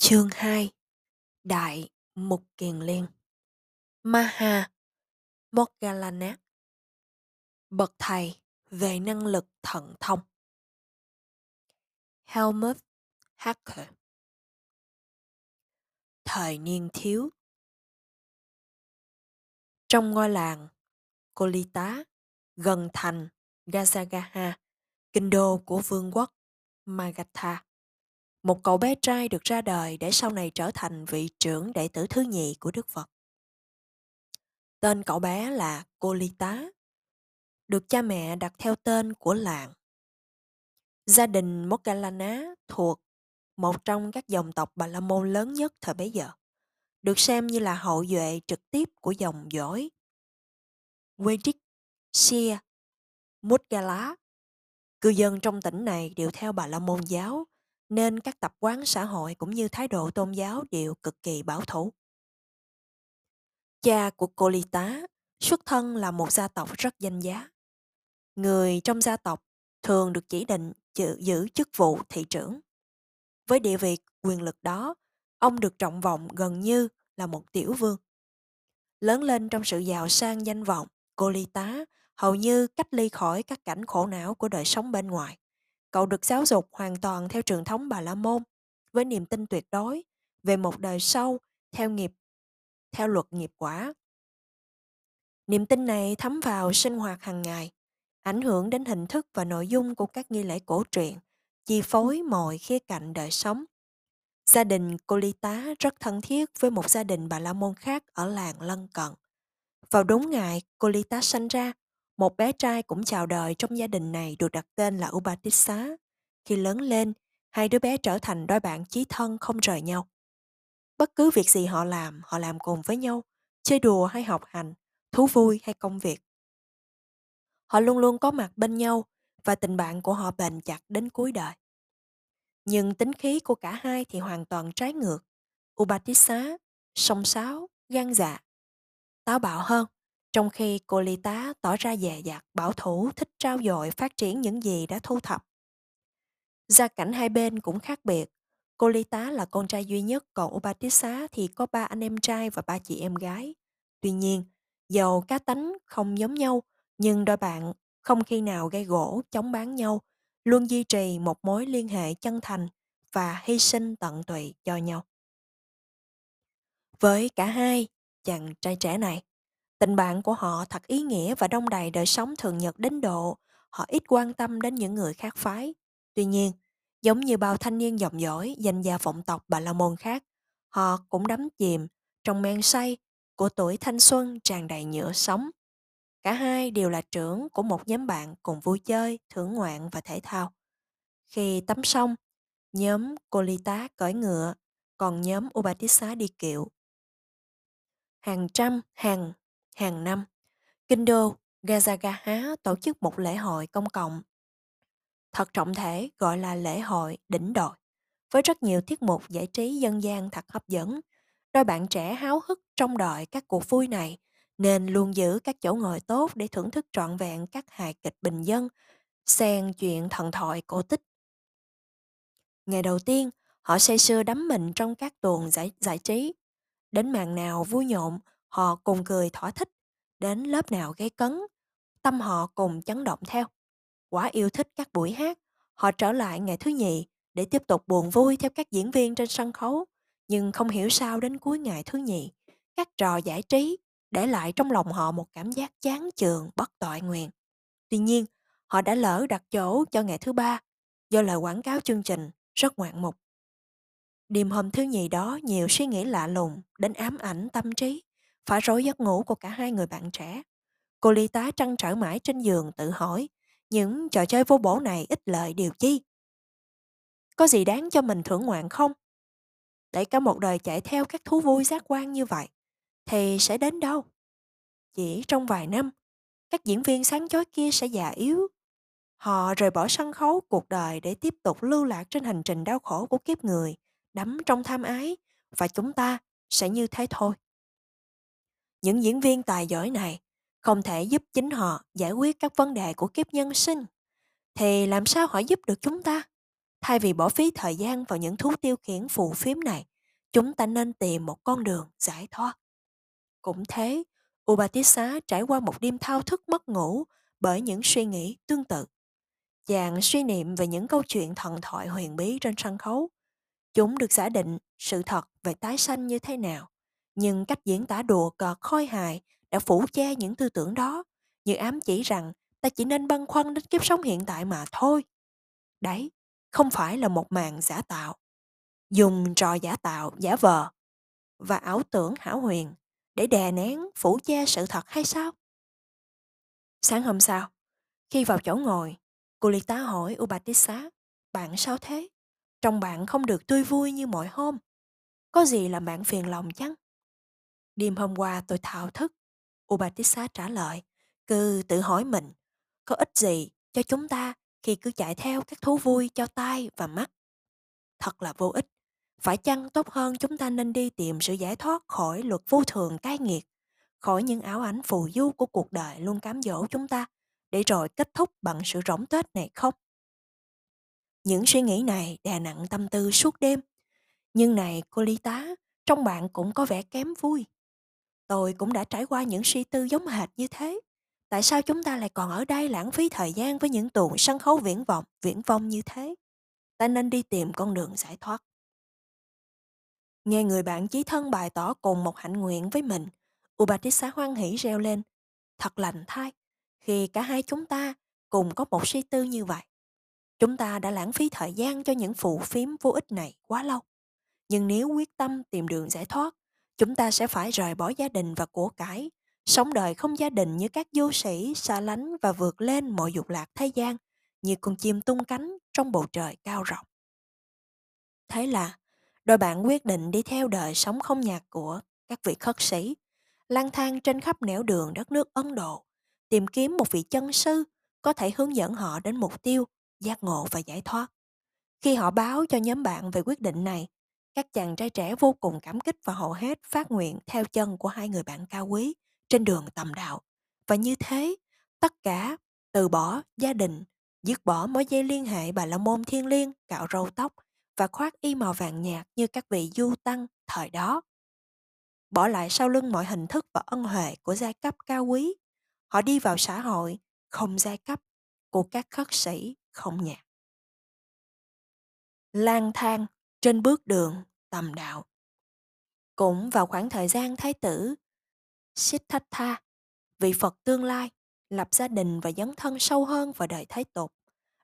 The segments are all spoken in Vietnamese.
Chương 2 Đại Mục Kiền Liên. Maha Moggalanak Bậc thầy về năng lực thận thông. Helmut Hacker. Thời niên thiếu. Trong ngôi làng Kolita gần thành Gazagaha, kinh đô của vương quốc Magatha. Một cậu bé trai được ra đời để sau này trở thành vị trưởng đệ tử thứ nhì của Đức Phật. Tên cậu bé là Kolita, được cha mẹ đặt theo tên của làng. Gia đình Moggallana thuộc một trong các dòng tộc Bà La Môn lớn nhất thời bấy giờ, được xem như là hậu duệ trực tiếp của dòng dõi Vedic, Sia, Mughala. Cư dân trong tỉnh này đều theo Bà La Môn giáo, nên các tập quán xã hội cũng như thái độ tôn giáo đều cực kỳ bảo thủ. Cha của cô Ly Tá xuất thân là một gia tộc rất danh giá. Người trong gia tộc thường được chỉ định giữ chức vụ thị trưởng. Với địa vị quyền lực đó, ông được trọng vọng gần như là một tiểu vương. Lớn lên trong sự giàu sang danh vọng, cô ly tá hầu như cách ly khỏi các cảnh khổ não của đời sống bên ngoài. Cậu được giáo dục hoàn toàn theo truyền thống Bà La Môn, với niềm tin tuyệt đối về một đời sau theo nghiệp theo luật nghiệp quả. Niềm tin này thấm vào sinh hoạt hàng ngày, ảnh hưởng đến hình thức và nội dung của các nghi lễ cổ truyền, chi phối mọi khía cạnh đời sống. Gia đình cô Ly Tá rất thân thiết với một gia đình bà La Môn khác ở làng lân cận. Vào đúng ngày cô Ly Tá sinh ra, một bé trai cũng chào đời trong gia đình này được đặt tên là Ubatissa. Khi lớn lên, hai đứa bé trở thành đôi bạn chí thân không rời nhau. Bất cứ việc gì họ làm, họ làm cùng với nhau, chơi đùa hay học hành, thú vui hay công việc. Họ luôn luôn có mặt bên nhau và tình bạn của họ bền chặt đến cuối đời. Nhưng tính khí của cả hai thì hoàn toàn trái ngược. Ubatissa, song sáo, gan dạ, táo bạo hơn, trong khi cô ly tá tỏ ra dè dặt, bảo thủ, thích trao dồi phát triển những gì đã thu thập. Gia cảnh hai bên cũng khác biệt. Cô ly tá là con trai duy nhất, còn Ubatissa thì có ba anh em trai và ba chị em gái. Tuy nhiên, dầu cá tánh không giống nhau, nhưng đôi bạn không khi nào gây gỗ, chống bán nhau, luôn duy trì một mối liên hệ chân thành và hy sinh tận tụy cho nhau. Với cả hai chàng trai trẻ này, tình bạn của họ thật ý nghĩa và đông đầy đời sống thường nhật đến độ họ ít quan tâm đến những người khác phái. Tuy nhiên, giống như bao thanh niên dòng dõi, danh gia vọng tộc Bà La Môn khác, họ cũng đắm chìm trong men say của tuổi thanh xuân tràn đầy nhựa sống. Cả hai đều là trưởng của một nhóm bạn cùng vui chơi, thưởng ngoạn và thể thao. Khi tắm xong, nhóm Colita cởi ngựa, còn nhóm Ubatissa đi kiệu. Hàng trăm, hàng, hàng năm, Kinh đô Gazagaha tổ chức một lễ hội công cộng. Thật trọng thể gọi là lễ hội đỉnh đội với rất nhiều tiết mục giải trí dân gian thật hấp dẫn. Đôi bạn trẻ háo hức trong đợi các cuộc vui này nên luôn giữ các chỗ ngồi tốt để thưởng thức trọn vẹn các hài kịch bình dân, xen chuyện thần thoại cổ tích. Ngày đầu tiên, họ say sưa đắm mình trong các tuồng giải, giải trí. Đến màn nào vui nhộn, họ cùng cười thỏa thích. Đến lớp nào gây cấn, tâm họ cùng chấn động theo. Quá yêu thích các buổi hát, họ trở lại ngày thứ nhì để tiếp tục buồn vui theo các diễn viên trên sân khấu. Nhưng không hiểu sao đến cuối ngày thứ nhì, các trò giải trí để lại trong lòng họ một cảm giác chán chường bất tội nguyện. Tuy nhiên, họ đã lỡ đặt chỗ cho ngày thứ ba do lời quảng cáo chương trình rất ngoạn mục. Đêm hôm thứ nhì đó nhiều suy nghĩ lạ lùng đến ám ảnh tâm trí, phá rối giấc ngủ của cả hai người bạn trẻ. Cô ly tá trăn trở mãi trên giường tự hỏi những trò chơi vô bổ này ít lợi điều chi. Có gì đáng cho mình thưởng ngoạn không? Để cả một đời chạy theo các thú vui giác quan như vậy thì sẽ đến đâu? Chỉ trong vài năm, các diễn viên sáng chói kia sẽ già yếu. Họ rời bỏ sân khấu cuộc đời để tiếp tục lưu lạc trên hành trình đau khổ của kiếp người, đắm trong tham ái, và chúng ta sẽ như thế thôi. Những diễn viên tài giỏi này không thể giúp chính họ giải quyết các vấn đề của kiếp nhân sinh, thì làm sao họ giúp được chúng ta? Thay vì bỏ phí thời gian vào những thú tiêu khiển phù phiếm này, chúng ta nên tìm một con đường giải thoát. Cũng thế, Ubatissa trải qua một đêm thao thức mất ngủ bởi những suy nghĩ tương tự. Chàng suy niệm về những câu chuyện thần thoại huyền bí trên sân khấu. Chúng được giả định sự thật về tái sanh như thế nào, nhưng cách diễn tả đùa cợt khôi hài đã phủ che những tư tưởng đó, như ám chỉ rằng ta chỉ nên băn khoăn đến kiếp sống hiện tại mà thôi. Đấy, không phải là một màn giả tạo. Dùng trò giả tạo, giả vờ và ảo tưởng hảo huyền để đè nén, phủ che sự thật hay sao? Sáng hôm sau, khi vào chỗ ngồi, cô Ly tá hỏi Ubatissa, bạn sao thế? Trong bạn không được tươi vui như mọi hôm. Có gì làm bạn phiền lòng chăng? Đêm hôm qua tôi thao thức. Ubatissa trả lời, cứ tự hỏi mình, có ích gì cho chúng ta khi cứ chạy theo các thú vui cho tai và mắt? Thật là vô ích. Phải chăng tốt hơn chúng ta nên đi tìm sự giải thoát khỏi luật vô thường cai nghiệt, khỏi những ảo ảnh phù du của cuộc đời luôn cám dỗ chúng ta, để rồi kết thúc bằng sự rỗng tuếch này không? Những suy nghĩ này đè nặng tâm tư suốt đêm. Nhưng này cô ly tá, trong bạn cũng có vẻ kém vui. Tôi cũng đã trải qua những suy tư giống hệt như thế. Tại sao chúng ta lại còn ở đây lãng phí thời gian với những tuồng sân khấu viễn vọng, viễn vông như thế? Ta nên đi tìm con đường giải thoát. Nghe người bạn chí thân bày tỏ cùng một hạnh nguyện với mình, Ubatissa hoan hỷ reo lên. Thật lành thay, khi cả hai chúng ta cùng có một suy tư như vậy. Chúng ta đã lãng phí thời gian cho những phụ phím vô ích này quá lâu. Nhưng nếu quyết tâm tìm đường giải thoát, chúng ta sẽ phải rời bỏ gia đình và của cải, sống đời không gia đình như các du sĩ xa lánh và vượt lên mọi dục lạc thế gian, như con chim tung cánh trong bầu trời cao rộng. Thế là, đôi bạn quyết định đi theo đời sống không nhạc của các vị khất sĩ, lang thang trên khắp nẻo đường đất nước Ấn Độ, tìm kiếm một vị chân sư có thể hướng dẫn họ đến mục tiêu, giác ngộ và giải thoát. Khi họ báo cho nhóm bạn về quyết định này, các chàng trai trẻ vô cùng cảm kích và hầu hết phát nguyện theo chân của hai người bạn cao quý trên đường tầm đạo. Và như thế, tất cả từ bỏ gia đình, dứt bỏ mối dây liên hệ bà la môn thiên liêng, cạo râu tóc và khoác y màu vàng nhạt như các vị du tăng thời đó. Bỏ lại sau lưng mọi hình thức và ân huệ của giai cấp cao quý, họ đi vào xã hội không giai cấp của các khất sĩ không nhạc. Lang thang trên bước đường tầm đạo. Cũng vào khoảng thời gian thái tử Siddhartha, vị Phật tương lai, lập gia đình và dấn thân sâu hơn vào đời thái tục,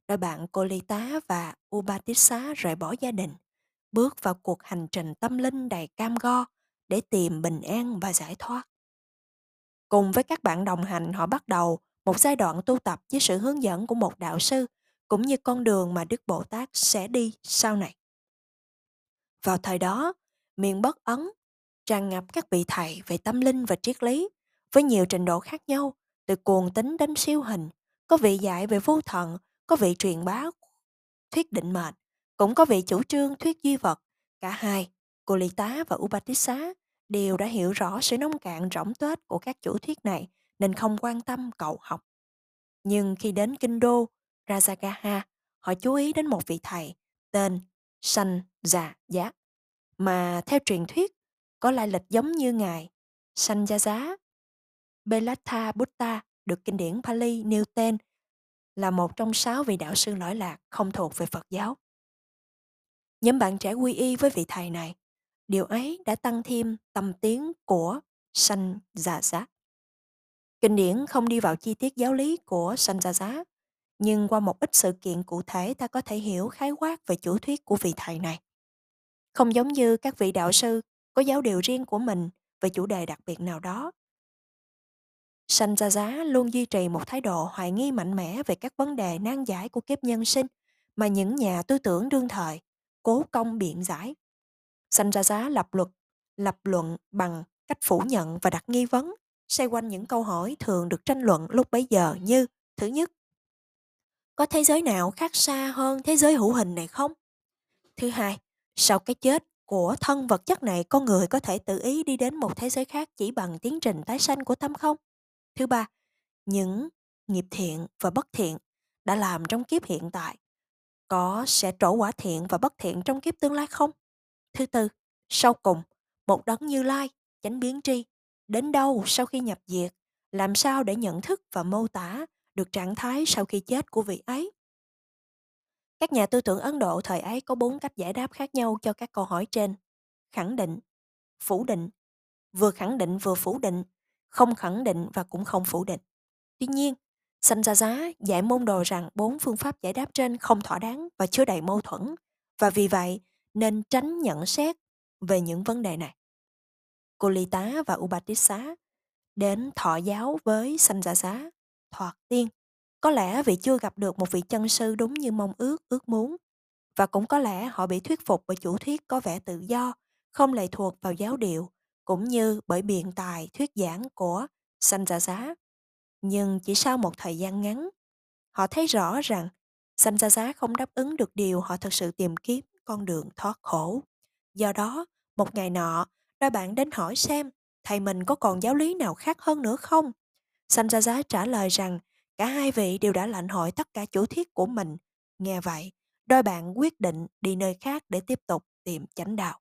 đôi bạn Kolita và Ubatissa rời bỏ gia đình, bước vào cuộc hành trình tâm linh đầy cam go để tìm bình an và giải thoát. Cùng với các bạn đồng hành họ bắt đầu một giai đoạn tu tập với sự hướng dẫn của một đạo sư cũng như con đường mà Đức Bồ Tát sẽ đi sau này. Vào thời đó, miền Bắc Ấn tràn ngập các vị thầy về tâm linh và triết lý với nhiều trình độ khác nhau, từ cuồng tính đến siêu hình, có vị dạy về vô thần, có vị truyền bá thuyết định mệnh, cũng có vị chủ trương thuyết duy vật. Cả hai, Cô Lý Tá và Ubatissa đều đã hiểu rõ sự nông cạn rỗng tuếch của các chủ thuyết này nên không quan tâm cậu học. Nhưng khi đến kinh đô Rajagaha, họ chú ý đến một vị thầy tên Sanh Dạ, Giá mà theo truyền thuyết có lai lịch giống như ngài sanjaya Belatha Buddha được kinh điển Pali nêu tên là một trong sáu vị đạo sư lõi lạc không thuộc về Phật giáo. Nhóm bạn trẻ quy y với vị thầy này, điều ấy đã tăng thêm tầm tiếng của Sanh Già Giá. Kinh điển không đi vào chi tiết giáo lý của Sanh Giá, nhưng qua một ít sự kiện cụ thể ta có thể hiểu khái quát về chủ thuyết của vị thầy này. Không giống như các vị đạo sư có giáo điều riêng của mình về chủ đề đặc biệt nào đó. Sanh Gia Giá luôn duy trì một thái độ hoài nghi mạnh mẽ về các vấn đề nan giải của kiếp nhân sinh mà những nhà tư tưởng đương thời cố công biện giải. Sanh Gia Giá lập luật, lập luận bằng cách phủ nhận và đặt nghi vấn xoay quanh những câu hỏi thường được tranh luận lúc bấy giờ như thứ nhất có thế giới nào khác xa hơn thế giới hữu hình này không thứ hai sau cái chết của thân vật chất này con người có thể tự ý đi đến một thế giới khác chỉ bằng tiến trình tái sanh của tâm không thứ ba những nghiệp thiện và bất thiện đã làm trong kiếp hiện tại có sẽ trổ quả thiện và bất thiện trong kiếp tương lai không? Thứ tư, sau cùng, một đấng như lai, chánh biến tri, đến đâu sau khi nhập diệt, làm sao để nhận thức và mô tả được trạng thái sau khi chết của vị ấy? Các nhà tư tưởng Ấn Độ thời ấy có bốn cách giải đáp khác nhau cho các câu hỏi trên. Khẳng định, phủ định, vừa khẳng định vừa phủ định, không khẳng định và cũng không phủ định. Tuy nhiên, Sanjaya giải môn đồ rằng bốn phương pháp giải đáp trên không thỏa đáng và chứa đầy mâu thuẫn, và vì vậy nên tránh nhận xét về những vấn đề này. Cô Ly Tá và Ubatissa đến thọ giáo với Sanjaya, thoạt tiên. Có lẽ vì chưa gặp được một vị chân sư đúng như mong ước, ước muốn. Và cũng có lẽ họ bị thuyết phục bởi chủ thuyết có vẻ tự do, không lệ thuộc vào giáo điệu, cũng như bởi biện tài thuyết giảng của Sanjaya. Nhưng chỉ sau một thời gian ngắn, họ thấy rõ rằng Sanjaya không đáp ứng được điều họ thực sự tìm kiếm con đường thoát khổ. Do đó, một ngày nọ, đôi bạn đến hỏi xem thầy mình có còn giáo lý nào khác hơn nữa không? Sanjaya trả lời rằng cả hai vị đều đã lãnh hội tất cả chủ thiết của mình. Nghe vậy, đôi bạn quyết định đi nơi khác để tiếp tục tìm chánh đạo.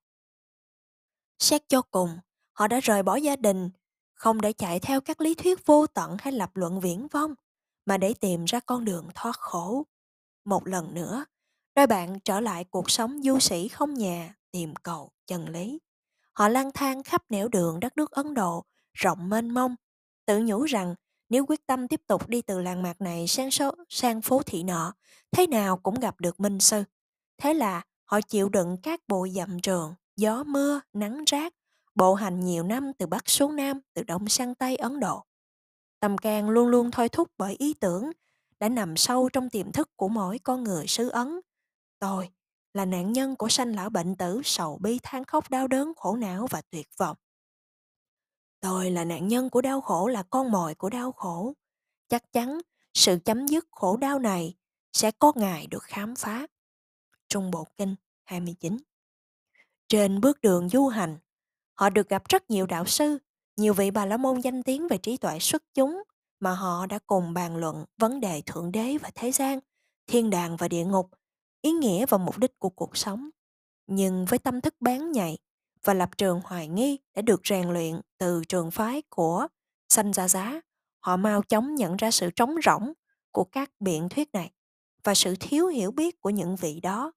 Xét cho cùng, họ đã rời bỏ gia đình, không để chạy theo các lý thuyết vô tận hay lập luận viễn vông, mà để tìm ra con đường thoát khổ. Một lần nữa, đôi bạn trở lại cuộc sống du sĩ không nhà, tìm cầu chân lý. Họ lang thang khắp nẻo đường đất nước Ấn Độ, rộng mênh mông, tự nhủ rằng nếu quyết tâm tiếp tục đi từ làng mạc này sang, số, sang phố thị nọ, thế nào cũng gặp được minh sư. Thế là họ chịu đựng các bộ dặm trường, gió mưa, nắng rác, bộ hành nhiều năm từ Bắc xuống Nam, từ Đông sang Tây Ấn Độ. Tầm can luôn luôn thôi thúc bởi ý tưởng đã nằm sâu trong tiềm thức của mỗi con người xứ Ấn. Tôi là nạn nhân của sanh lão bệnh tử sầu bi than khóc đau đớn khổ não và tuyệt vọng. Tôi là nạn nhân của đau khổ là con mồi của đau khổ. Chắc chắn sự chấm dứt khổ đau này sẽ có ngày được khám phá. Trung Bộ Kinh 29 Trên bước đường du hành, họ được gặp rất nhiều đạo sư, nhiều vị bà la môn danh tiếng về trí tuệ xuất chúng mà họ đã cùng bàn luận vấn đề thượng đế và thế gian, thiên đàng và địa ngục, ý nghĩa và mục đích của cuộc sống. Nhưng với tâm thức bán nhạy và lập trường hoài nghi đã được rèn luyện từ trường phái của sanh gia giá, họ mau chóng nhận ra sự trống rỗng của các biện thuyết này và sự thiếu hiểu biết của những vị đó.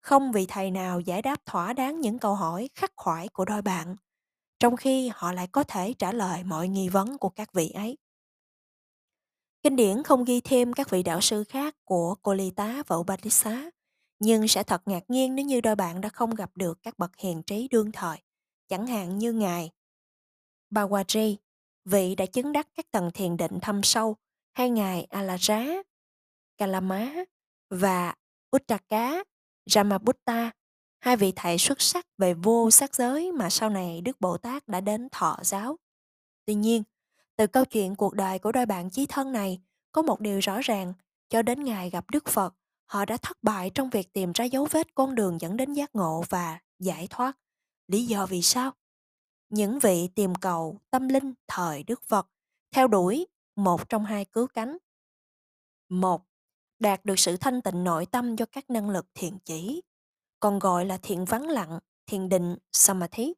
Không vị thầy nào giải đáp thỏa đáng những câu hỏi khắc khoải của đôi bạn, trong khi họ lại có thể trả lời mọi nghi vấn của các vị ấy. Kinh điển không ghi thêm các vị đạo sư khác của Kolita và Upadisa, nhưng sẽ thật ngạc nhiên nếu như đôi bạn đã không gặp được các bậc hiền trí đương thời, chẳng hạn như Ngài Bawaji, vị đã chứng đắc các tầng thiền định thâm sâu, hay Ngài Alajá, Kalama và Uttaka Ramabutta, hai vị thầy xuất sắc về vô sắc giới mà sau này Đức Bồ Tát đã đến thọ giáo. Tuy nhiên, từ câu chuyện cuộc đời của đôi bạn chí thân này, có một điều rõ ràng, cho đến ngày gặp Đức Phật, họ đã thất bại trong việc tìm ra dấu vết con đường dẫn đến giác ngộ và giải thoát. Lý do vì sao? Những vị tìm cầu tâm linh thời Đức Phật theo đuổi một trong hai cứu cánh. Một, đạt được sự thanh tịnh nội tâm do các năng lực thiền chỉ, còn gọi là thiện vắng lặng, thiền định, samadhi.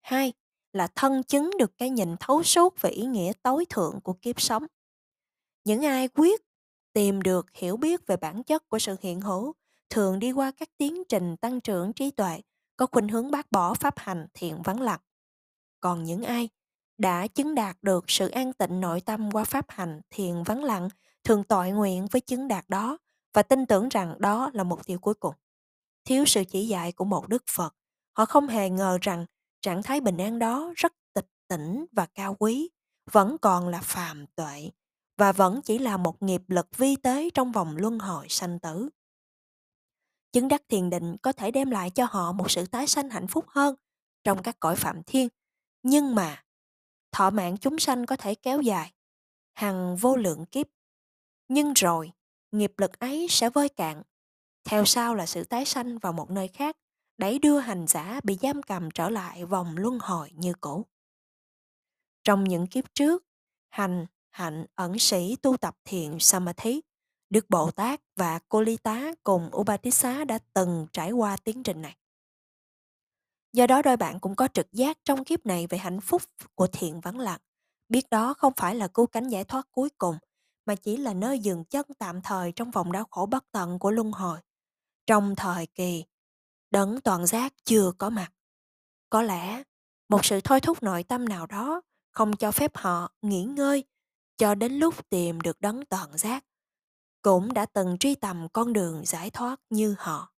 Hai, là thân chứng được cái nhìn thấu suốt về ý nghĩa tối thượng của kiếp sống. Những ai quyết tìm được hiểu biết về bản chất của sự hiện hữu thường đi qua các tiến trình tăng trưởng trí tuệ có khuynh hướng bác bỏ pháp hành thiện vắng lặng. Còn những ai đã chứng đạt được sự an tịnh nội tâm qua pháp hành thiền vắng lặng thường tội nguyện với chứng đạt đó và tin tưởng rằng đó là mục tiêu cuối cùng. Thiếu sự chỉ dạy của một Đức Phật, họ không hề ngờ rằng trạng thái bình an đó rất tịch tỉnh và cao quý, vẫn còn là phàm tuệ và vẫn chỉ là một nghiệp lực vi tế trong vòng luân hồi sanh tử. Chứng đắc thiền định có thể đem lại cho họ một sự tái sanh hạnh phúc hơn trong các cõi phạm thiên, nhưng mà thọ mạng chúng sanh có thể kéo dài, hằng vô lượng kiếp. Nhưng rồi, nghiệp lực ấy sẽ vơi cạn. Theo sau là sự tái sanh vào một nơi khác, đẩy đưa hành giả bị giam cầm trở lại vòng luân hồi như cũ. Trong những kiếp trước, hành hạnh ẩn sĩ tu tập thiện samadhi Đức Bồ Tát và Cô Ly Tá cùng Upatissa đã từng trải qua tiến trình này. Do đó đôi bạn cũng có trực giác trong kiếp này về hạnh phúc của thiện vắng lặng. Biết đó không phải là cứu cánh giải thoát cuối cùng, mà chỉ là nơi dừng chân tạm thời trong vòng đau khổ bất tận của luân hồi. Trong thời kỳ, đấng toàn giác chưa có mặt. Có lẽ, một sự thôi thúc nội tâm nào đó không cho phép họ nghỉ ngơi cho đến lúc tìm được đấng toàn giác, cũng đã từng truy tầm con đường giải thoát như họ.